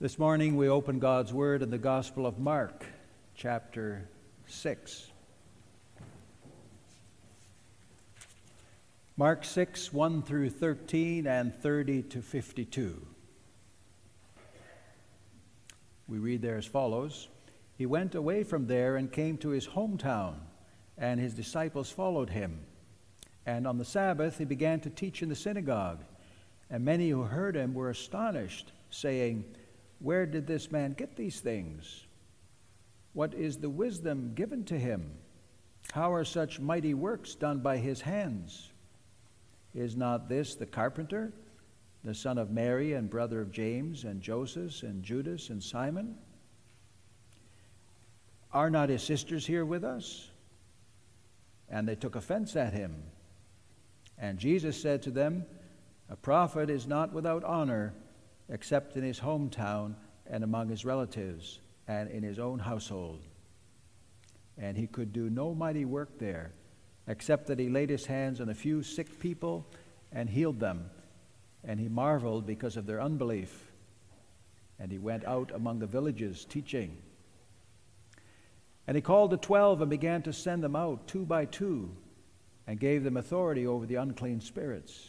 This morning we open God's Word in the Gospel of Mark, chapter 6. Mark 6, 1 through 13 and 30 to 52. We read there as follows He went away from there and came to his hometown, and his disciples followed him. And on the Sabbath he began to teach in the synagogue, and many who heard him were astonished, saying, where did this man get these things? What is the wisdom given to him? How are such mighty works done by his hands? Is not this the carpenter, the son of Mary and brother of James and Joseph and Judas and Simon? Are not his sisters here with us? And they took offense at him. And Jesus said to them, A prophet is not without honor except in his hometown and among his relatives and in his own household. And he could do no mighty work there, except that he laid his hands on a few sick people and healed them. And he marveled because of their unbelief. And he went out among the villages teaching. And he called the twelve and began to send them out two by two, and gave them authority over the unclean spirits.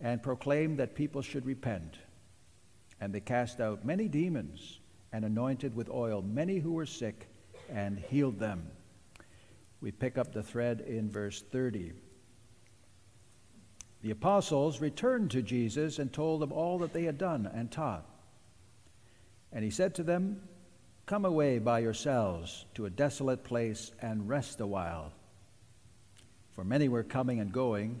and proclaimed that people should repent. And they cast out many demons and anointed with oil many who were sick and healed them. We pick up the thread in verse 30. The apostles returned to Jesus and told him all that they had done and taught. And he said to them, Come away by yourselves to a desolate place and rest a while. For many were coming and going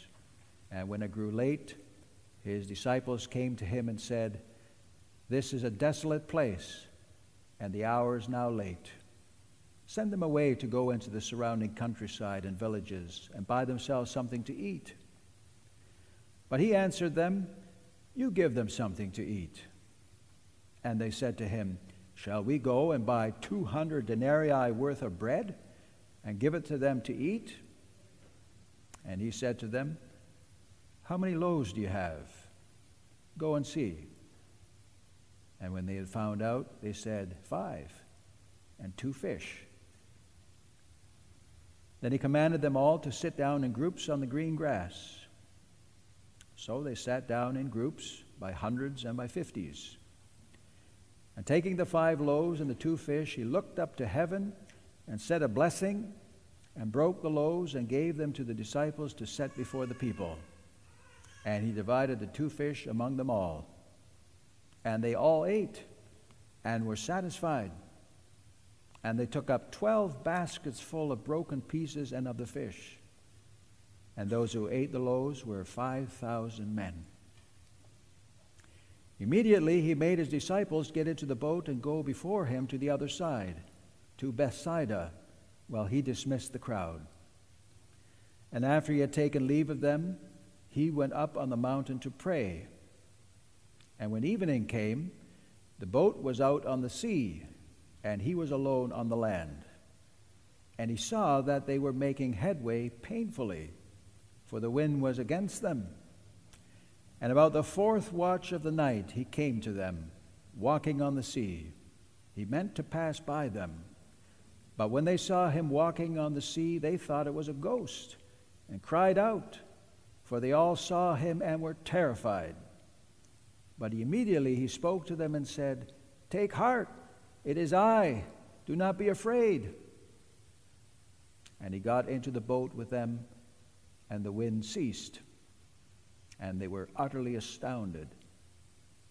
And when it grew late, his disciples came to him and said, This is a desolate place, and the hour is now late. Send them away to go into the surrounding countryside and villages and buy themselves something to eat. But he answered them, You give them something to eat. And they said to him, Shall we go and buy 200 denarii worth of bread and give it to them to eat? And he said to them, how many loaves do you have? Go and see. And when they had found out, they said, Five, and two fish. Then he commanded them all to sit down in groups on the green grass. So they sat down in groups by hundreds and by fifties. And taking the five loaves and the two fish, he looked up to heaven and said a blessing and broke the loaves and gave them to the disciples to set before the people. And he divided the two fish among them all. And they all ate and were satisfied. And they took up twelve baskets full of broken pieces and of the fish. And those who ate the loaves were 5,000 men. Immediately he made his disciples get into the boat and go before him to the other side, to Bethsaida, while he dismissed the crowd. And after he had taken leave of them, he went up on the mountain to pray. And when evening came, the boat was out on the sea, and he was alone on the land. And he saw that they were making headway painfully, for the wind was against them. And about the fourth watch of the night he came to them, walking on the sea. He meant to pass by them. But when they saw him walking on the sea, they thought it was a ghost, and cried out for they all saw him and were terrified. But immediately he spoke to them and said, Take heart, It is I. Do not be afraid. And he got into the boat with them, and the wind ceased. And they were utterly astounded,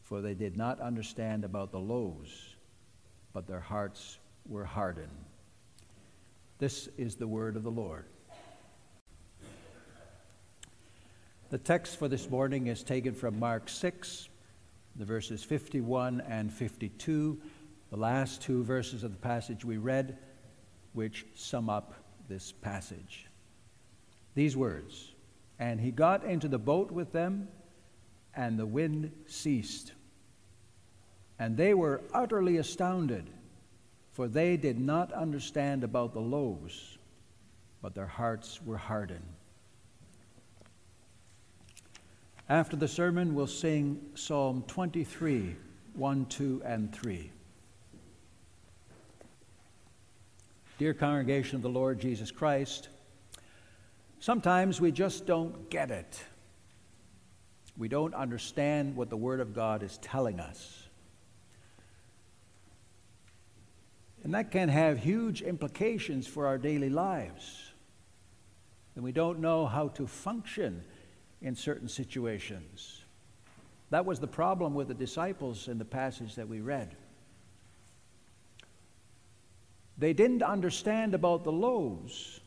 for they did not understand about the loaves, but their hearts were hardened. This is the word of the Lord. The text for this morning is taken from Mark 6, the verses 51 and 52, the last two verses of the passage we read, which sum up this passage. These words And he got into the boat with them, and the wind ceased. And they were utterly astounded, for they did not understand about the loaves, but their hearts were hardened. After the sermon, we'll sing Psalm 23 1, 2, and 3. Dear congregation of the Lord Jesus Christ, sometimes we just don't get it. We don't understand what the Word of God is telling us. And that can have huge implications for our daily lives. And we don't know how to function in certain situations. That was the problem with the disciples in the passage that we read. They didn't understand about the loaves.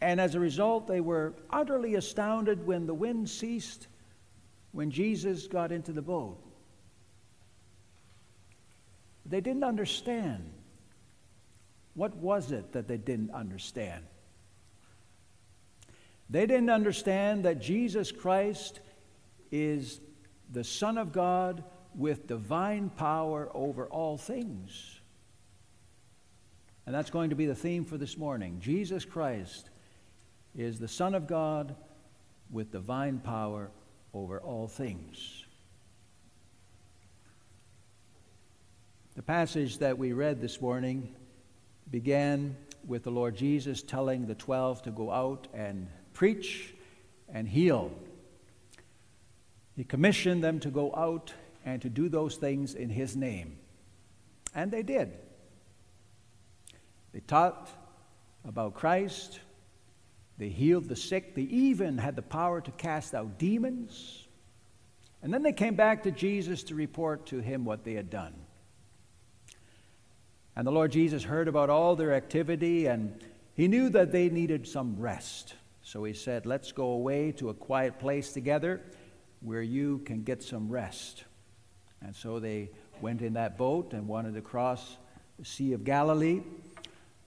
And as a result, they were utterly astounded when the wind ceased, when Jesus got into the boat. They didn't understand. What was it that they didn't understand? They didn't understand that Jesus Christ is the Son of God with divine power over all things. And that's going to be the theme for this morning. Jesus Christ is the Son of God with divine power over all things. The passage that we read this morning began with the Lord Jesus telling the twelve to go out and preach and heal. He commissioned them to go out and to do those things in His name. And they did. They taught about Christ, they healed the sick, they even had the power to cast out demons. And then they came back to Jesus to report to him what they had done. And the Lord Jesus heard about all their activity and he knew that they needed some rest. So he said, Let's go away to a quiet place together where you can get some rest. And so they went in that boat and wanted to cross the Sea of Galilee.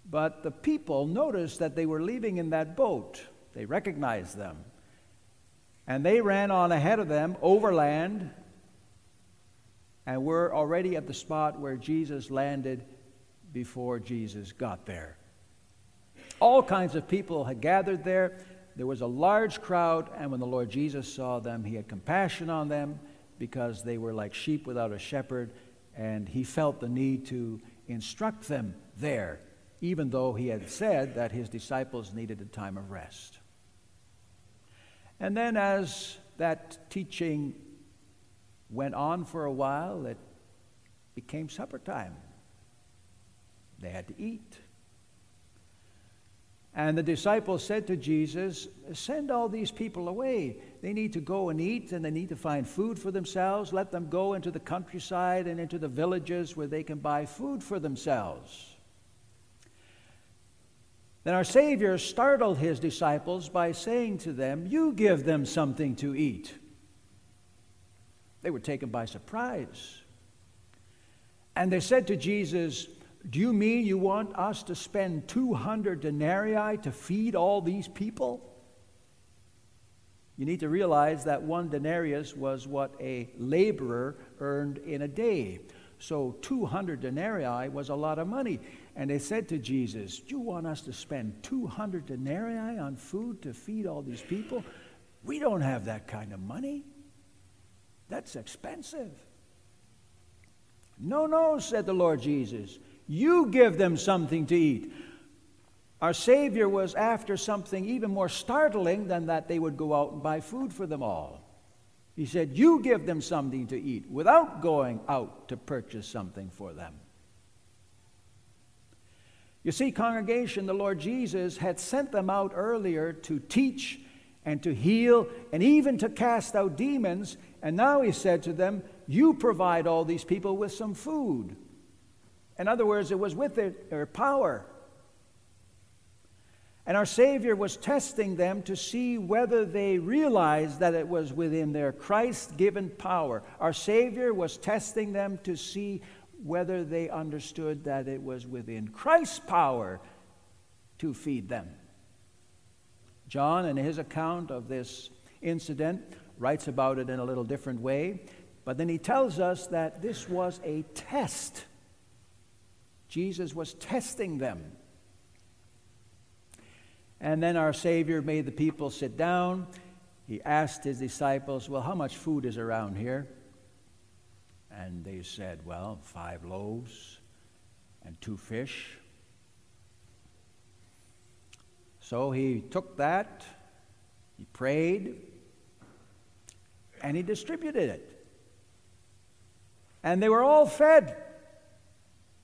But the people noticed that they were leaving in that boat. They recognized them. And they ran on ahead of them overland and were already at the spot where Jesus landed before Jesus got there. All kinds of people had gathered there. There was a large crowd, and when the Lord Jesus saw them, he had compassion on them because they were like sheep without a shepherd, and he felt the need to instruct them there, even though he had said that his disciples needed a time of rest. And then, as that teaching went on for a while, it became supper time. They had to eat. And the disciples said to Jesus, Send all these people away. They need to go and eat and they need to find food for themselves. Let them go into the countryside and into the villages where they can buy food for themselves. Then our Savior startled his disciples by saying to them, You give them something to eat. They were taken by surprise. And they said to Jesus, do you mean you want us to spend 200 denarii to feed all these people? You need to realize that one denarius was what a laborer earned in a day. So 200 denarii was a lot of money. And they said to Jesus, Do you want us to spend 200 denarii on food to feed all these people? We don't have that kind of money. That's expensive. No, no, said the Lord Jesus. You give them something to eat. Our Savior was after something even more startling than that they would go out and buy food for them all. He said, You give them something to eat without going out to purchase something for them. You see, congregation, the Lord Jesus had sent them out earlier to teach and to heal and even to cast out demons. And now he said to them, You provide all these people with some food. In other words, it was with their, power. And our Savior was testing them to see whether they realized that it was within their Christ given power. Our Savior was testing them to see whether they understood that it was within Christ's power to feed them. John, in his account of this incident, writes about it in a little different way, but then he tells us that this was a test. Jesus was testing them. And then our Savior made the people sit down. He asked his disciples, Well, how much food is around here? And they said, Well, five loaves and two fish. So he took that, he prayed, and he distributed it. And they were all fed,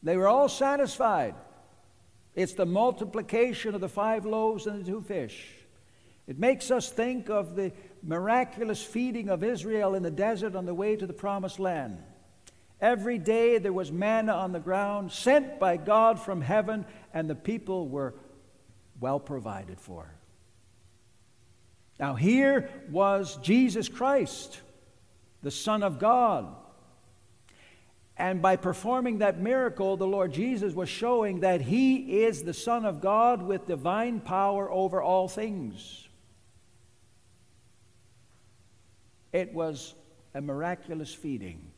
they were all satisfied. It's the multiplication of the five loaves and the two fish. It makes us think of the miraculous feeding of Israel in the desert on the way to the promised land. Every day there was manna on the ground, sent by God from heaven, and the people were well provided for. Now, here was Jesus Christ, the Son of God. And by performing that miracle, the Lord Jesus was showing that He is the Son of God with divine power over all things. It was a miraculous feeding.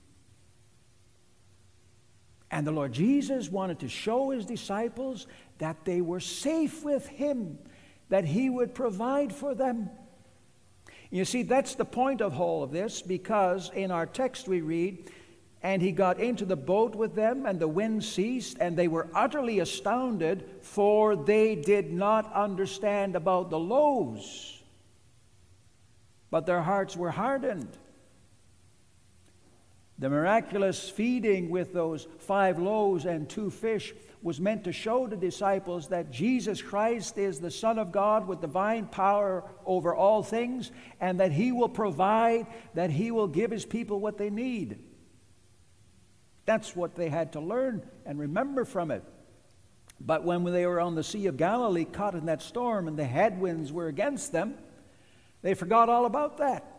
And the Lord Jesus wanted to show his disciples that they were safe with him, that he would provide for them. You see, that's the point of all of this because in our text we read, and he got into the boat with them, and the wind ceased, and they were utterly astounded, for they did not understand about the loaves. But their hearts were hardened. The miraculous feeding with those five loaves and two fish was meant to show the disciples that Jesus Christ is the Son of God with divine power over all things, and that He will provide, that He will give His people what they need. That's what they had to learn and remember from it. But when they were on the Sea of Galilee, caught in that storm, and the headwinds were against them, they forgot all about that.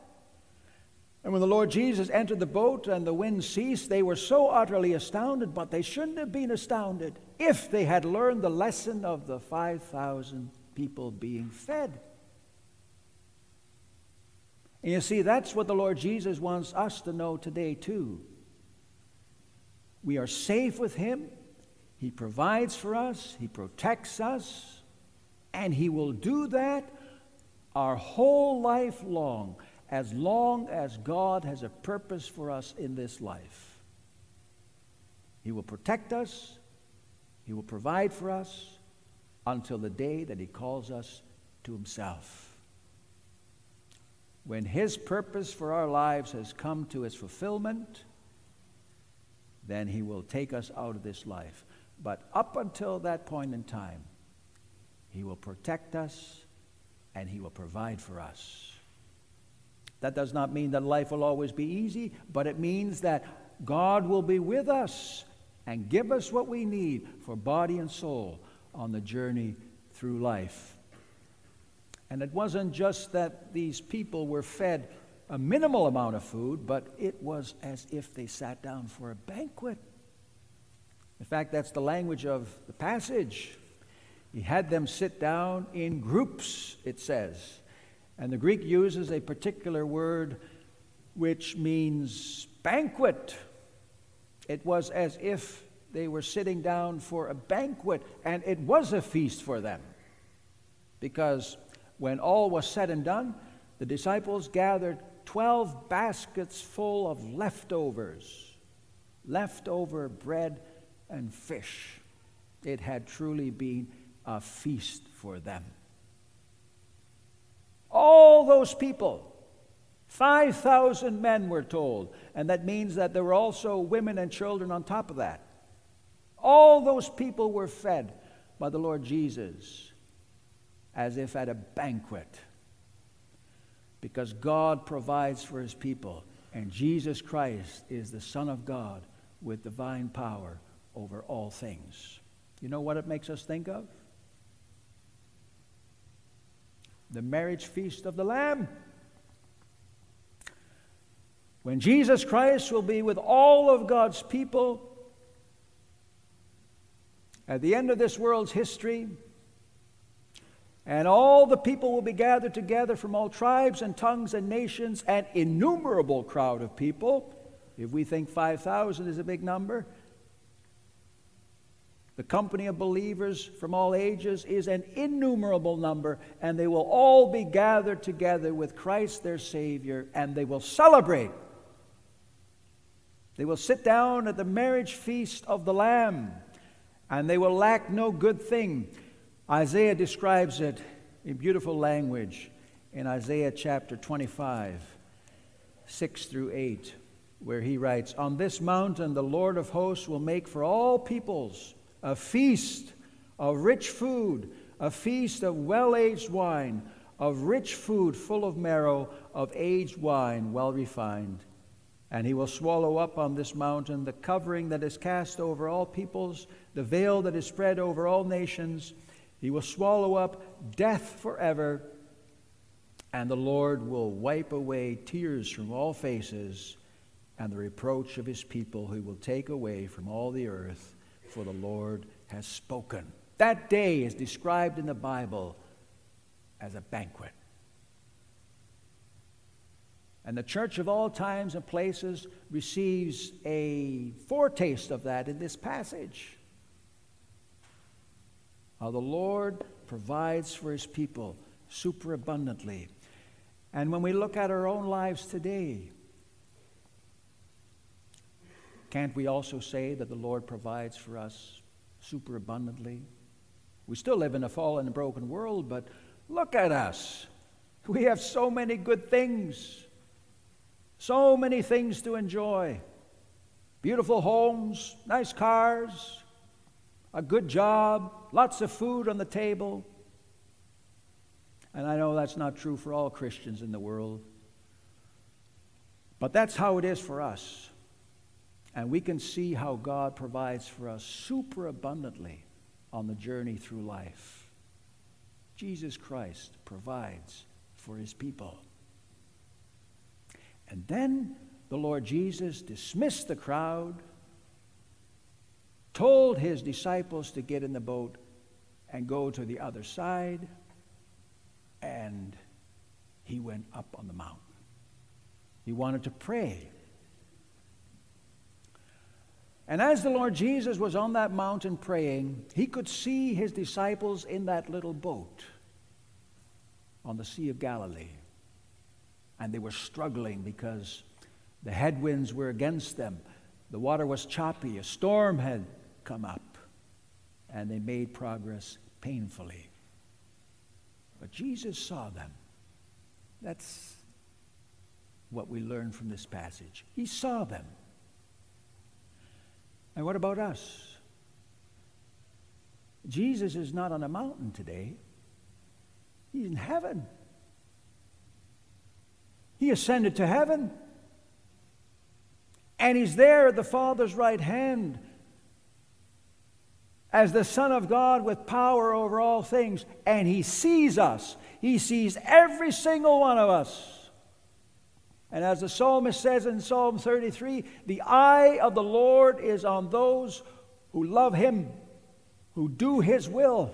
And when the Lord Jesus entered the boat and the wind ceased, they were so utterly astounded, but they shouldn't have been astounded if they had learned the lesson of the 5,000 people being fed. And you see, that's what the Lord Jesus wants us to know today, too. We are safe with Him, He provides for us, He protects us, and He will do that our whole life long as long as God has a purpose for us in this life. He will protect us, He will provide for us until the day that He calls us to Himself. When His purpose for our lives has come to its fulfillment, then He will take us out of this life. But up until that point in time, He will protect us and He will provide for us. That does not mean that life will always be easy, but it means that God will be with us and give us what we need for body and soul on the journey through life. And it wasn't just that these people were fed a minimal amount of food, but it was as if they sat down for a banquet. In fact, that's the language of the passage. He had them sit down in groups, it says. And the Greek uses a particular word which means banquet. It was as if they were sitting down for a banquet, and it was a feast for them. Because when all was said and done, the disciples gathered 12 baskets full of leftovers, leftover bread and fish. It had truly been a feast for them. All those people 5,000 men were told, and that means that there were also women and children on top of that. All those people were fed by the Lord Jesus as if at a banquet because God provides for his people, and Jesus Christ is the Son of God with divine power over all things. You know what it makes us think of? The marriage feast of the Lamb. When Jesus Christ will be with all of God's people at the end of this world's history, and all the people will be gathered together from all tribes and tongues and nations, an innumerable crowd of people. If we think 5,000 is a big number, the company of believers from all ages is an innumerable number, and they will all be gathered together with Christ their Savior, and they will celebrate. They will sit down at the marriage feast of the Lamb, and they will lack no good thing. Isaiah describes it in beautiful language in Isaiah chapter 25, 6 through 8, where he writes On this mountain the Lord of hosts will make for all peoples a feast of rich food, a feast of well aged wine, of rich food full of marrow, of aged wine well refined. And he will swallow up on this mountain the covering that is cast over all peoples, the veil that is spread over all nations he will swallow up death forever, and the Lord will wipe away tears from all faces and the reproach of his people, who will take away from all the earth, for the Lord has spoken. That day is described in the Bible as a banquet. And the church of all times and places receives a foretaste of that in this passage. How the Lord provides for his people superabundantly. And when we look at our own lives today, can't we also say that the Lord provides for us superabundantly? We still live in a fallen and broken world, but look at us. We have so many good things, so many things to enjoy beautiful homes, nice cars, a good job, lots of food on the table. And I know that's not true for all Christians in the world. But that's how it is for us. And we can see how God provides for us super abundantly on the journey through life. Jesus Christ provides for his people. And then the Lord Jesus dismissed the crowd told his disciples to get in the boat and go to the other side, and he went up on the mountain. He wanted to pray. And as the Lord Jesus was on that mountain praying, he could see his disciples in that little boat on the Sea of Galilee. And they were struggling because the headwinds were against them. The water was choppy. A storm had come up, and they made progress painfully. But Jesus saw them. That's what we learn from this passage. He saw them. And what about us? Jesus is not on a mountain today. He's in heaven. He ascended to heaven. And he's there at the Father's right hand as the Son of God with power over all things, and He sees us. He sees every single one of us. And as the psalmist says in Psalm 33, the eye of the Lord is on those who love Him, who do His will.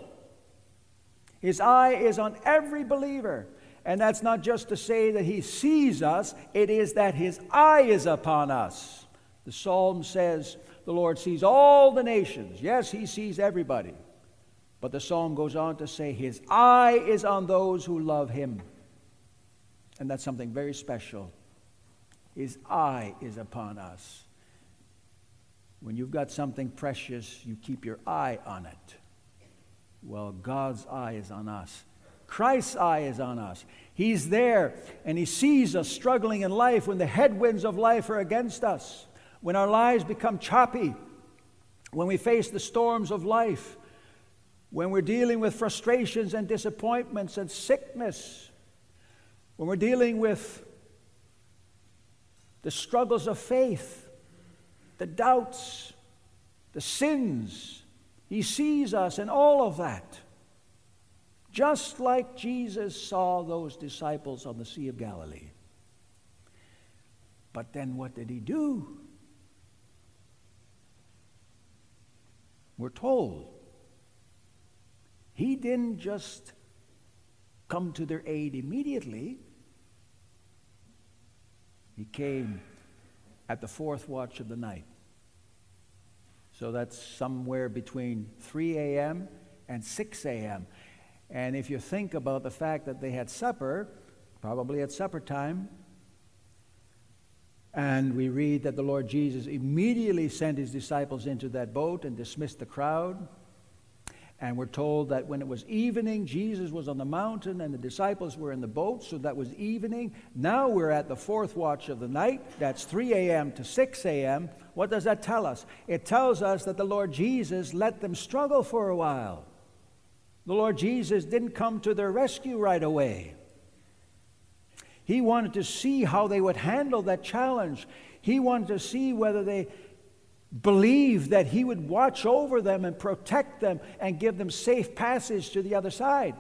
His eye is on every believer. And that's not just to say that He sees us, it is that His eye is upon us. The psalm says, the Lord sees all the nations. Yes, He sees everybody. But the psalm goes on to say, His eye is on those who love Him. And that's something very special. His eye is upon us. When you've got something precious, you keep your eye on it. Well, God's eye is on us. Christ's eye is on us. He's there and He sees us struggling in life when the headwinds of life are against us, when our lives become choppy, when we face the storms of life, when we're dealing with frustrations and disappointments and sickness, when we're dealing with the struggles of faith, the doubts, the sins. He sees us in all of that. Just like Jesus saw those disciples on the Sea of Galilee. But then what did he do? We're told he didn't just come to their aid immediately. He came at the fourth watch of the night. So that's somewhere between 3 a.m. and 6 a.m. And if you think about the fact that they had supper, probably at supper time, and we read that the Lord Jesus immediately sent his disciples into that boat and dismissed the crowd. And we're told that when it was evening, Jesus was on the mountain and the disciples were in the boat, so that was evening. Now we're at the fourth watch of the night. That's 3 a.m. to 6 a.m. What does that tell us? It tells us that the Lord Jesus let them struggle for a while. The Lord Jesus didn't come to their rescue right away. He wanted to see how they would handle that challenge. He wanted to see whether they believed that he would watch over them and protect them and give them safe passage to the other side.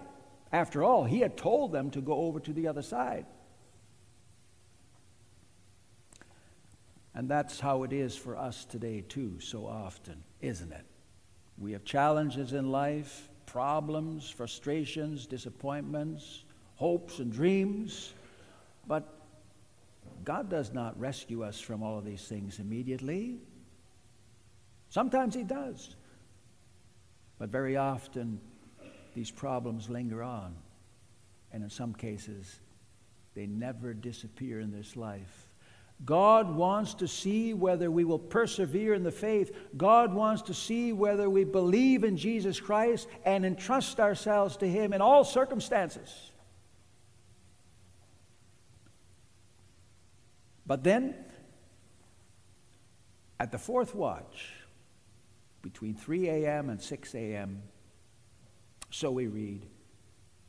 After all, he had told them to go over to the other side. And that's how it is for us today, too, so often, isn't it? We have challenges in life, problems, frustrations, disappointments, hopes, and dreams, but God does not rescue us from all of these things immediately. Sometimes He does. But very often, these problems linger on. And in some cases, they never disappear in this life. God wants to see whether we will persevere in the faith. God wants to see whether we believe in Jesus Christ and entrust ourselves to Him in all circumstances. But then, at the fourth watch, between 3 a.m. and 6 a.m. So we read,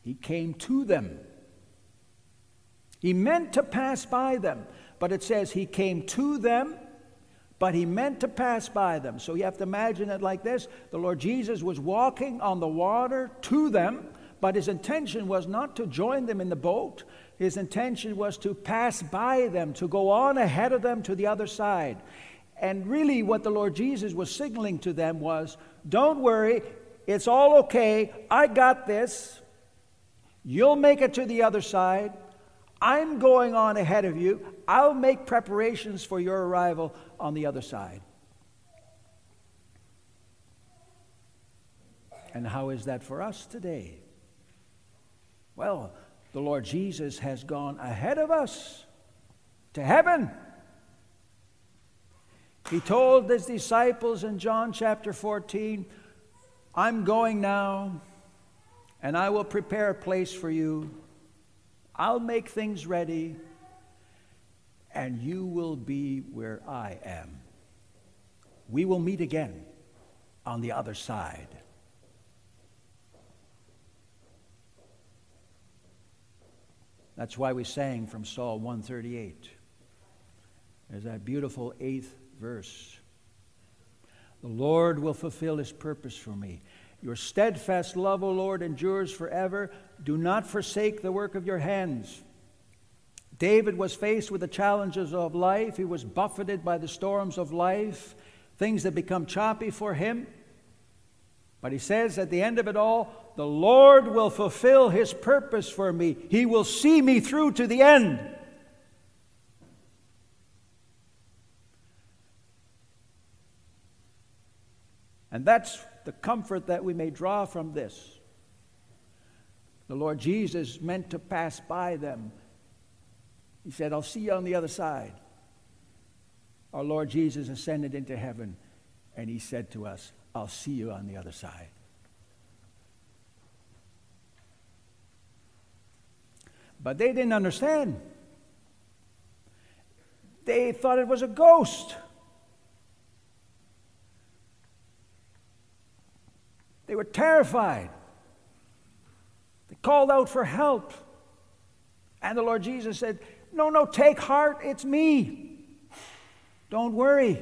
he came to them. He meant to pass by them, but it says he came to them, but he meant to pass by them. So you have to imagine it like this the Lord Jesus was walking on the water to them, but his intention was not to join them in the boat. His intention was to pass by them, to go on ahead of them to the other side. And really, what the Lord Jesus was signaling to them was don't worry, it's all okay. I got this. You'll make it to the other side. I'm going on ahead of you. I'll make preparations for your arrival on the other side. And how is that for us today? Well, the Lord Jesus has gone ahead of us to heaven. He told his disciples in John chapter 14, I'm going now, and I will prepare a place for you. I'll make things ready, and you will be where I am. We will meet again on the other side. That's why we sang from Psalm 138. There's that beautiful eighth verse. The Lord will fulfill his purpose for me. Your steadfast love, O Lord, endures forever. Do not forsake the work of your hands. David was faced with the challenges of life. He was buffeted by the storms of life, things that become choppy for him. But he says at the end of it all, the Lord will fulfill his purpose for me. He will see me through to the end. And that's the comfort that we may draw from this. The Lord Jesus meant to pass by them. He said, I'll see you on the other side. Our Lord Jesus ascended into heaven, and he said to us, I'll see you on the other side. But they didn't understand. They thought it was a ghost. They were terrified. They called out for help. And the Lord Jesus said, No, no, take heart, it's me. Don't worry.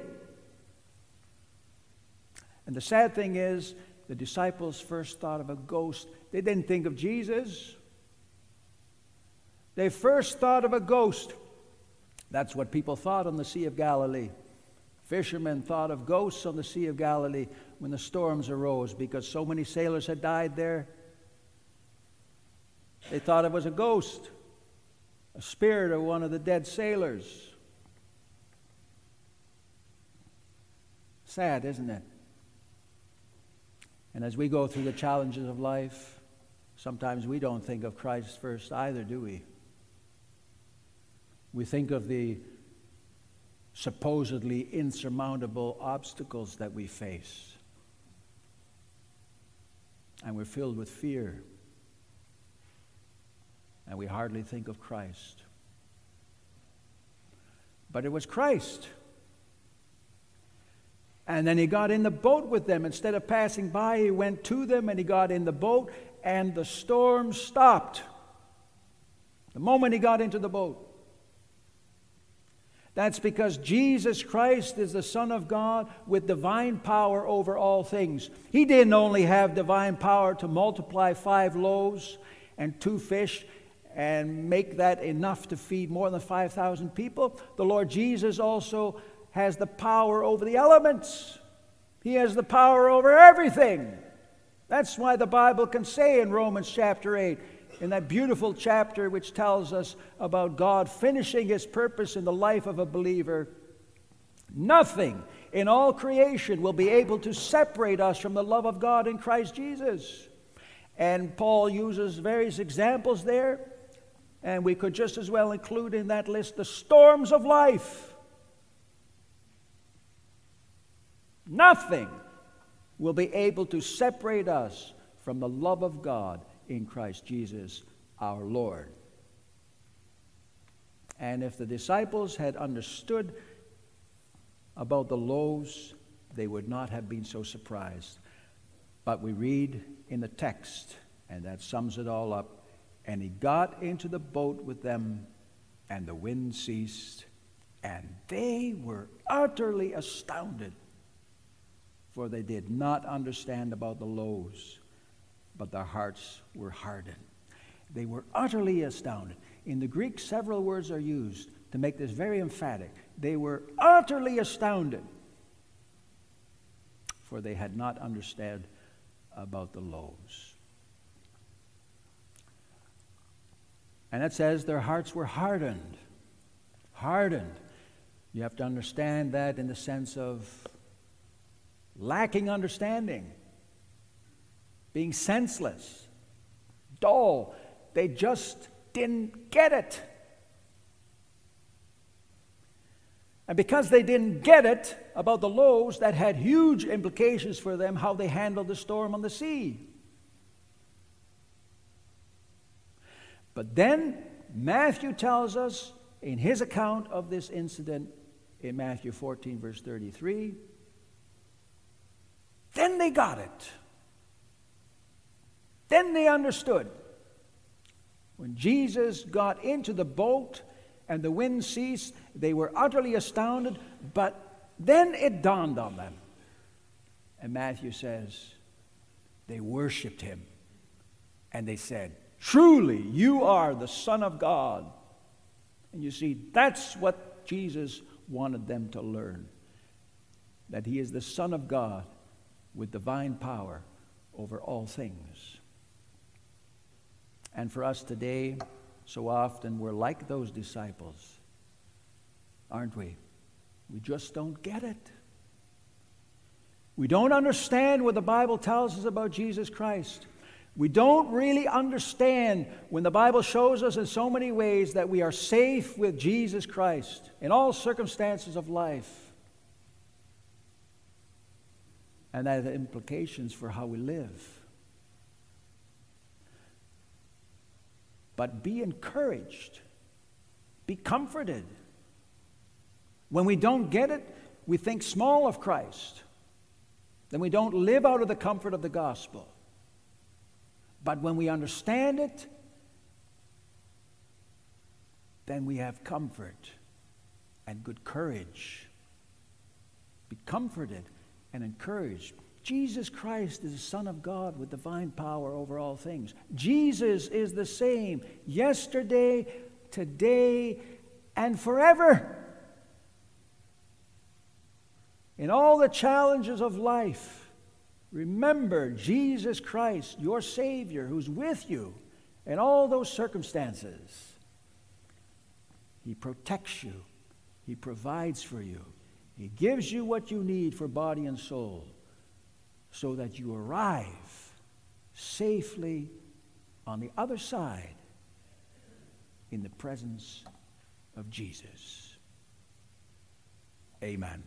And the sad thing is, the disciples first thought of a ghost. They didn't think of Jesus. They first thought of a ghost. That's what people thought on the Sea of Galilee. Fishermen thought of ghosts on the Sea of Galilee when the storms arose because so many sailors had died there. They thought it was a ghost, a spirit of one of the dead sailors. Sad, isn't it? And as we go through the challenges of life, sometimes we don't think of Christ first either, do we? We think of the supposedly insurmountable obstacles that we face. And we're filled with fear. And we hardly think of Christ. But it was Christ. And then he got in the boat with them. Instead of passing by, he went to them and he got in the boat, and the storm stopped. The moment he got into the boat. That's because Jesus Christ is the Son of God with divine power over all things. He didn't only have divine power to multiply five loaves and two fish and make that enough to feed more than 5,000 people, the Lord Jesus also has the power over the elements. He has the power over everything. That's why the Bible can say in Romans chapter 8, in that beautiful chapter which tells us about God finishing his purpose in the life of a believer, nothing in all creation will be able to separate us from the love of God in Christ Jesus. And Paul uses various examples there, and we could just as well include in that list the storms of life. Nothing will be able to separate us from the love of God in Christ Jesus our Lord. And if the disciples had understood about the loaves, they would not have been so surprised. But we read in the text, and that sums it all up. And he got into the boat with them, and the wind ceased, and they were utterly astounded, for they did not understand about the loaves but their hearts were hardened. They were utterly astounded. In the Greek, several words are used to make this very emphatic. They were utterly astounded, for they had not understood about the loaves. And it says their hearts were hardened. Hardened. You have to understand that in the sense of lacking understanding being senseless, dull. They just didn't get it. And because they didn't get it about the loaves, that had huge implications for them how they handled the storm on the sea. But then Matthew tells us in his account of this incident in Matthew 14, verse 33, then they got it. Then they understood. When Jesus got into the boat and the wind ceased, they were utterly astounded, but then it dawned on them. And Matthew says, they worshiped him. And they said, Truly, you are the Son of God. And you see, that's what Jesus wanted them to learn that he is the Son of God with divine power over all things. And for us today, so often we're like those disciples, aren't we? We just don't get it. We don't understand what the Bible tells us about Jesus Christ. We don't really understand when the Bible shows us in so many ways that we are safe with Jesus Christ in all circumstances of life. And that has implications for how we live. But be encouraged, be comforted. When we don't get it, we think small of Christ. Then we don't live out of the comfort of the gospel. But when we understand it, then we have comfort and good courage. Be comforted and encouraged. Jesus Christ is the Son of God with divine power over all things. Jesus is the same yesterday, today, and forever. In all the challenges of life, remember Jesus Christ, your Savior, who's with you in all those circumstances. He protects you, He provides for you, He gives you what you need for body and soul so that you arrive safely on the other side in the presence of Jesus. Amen.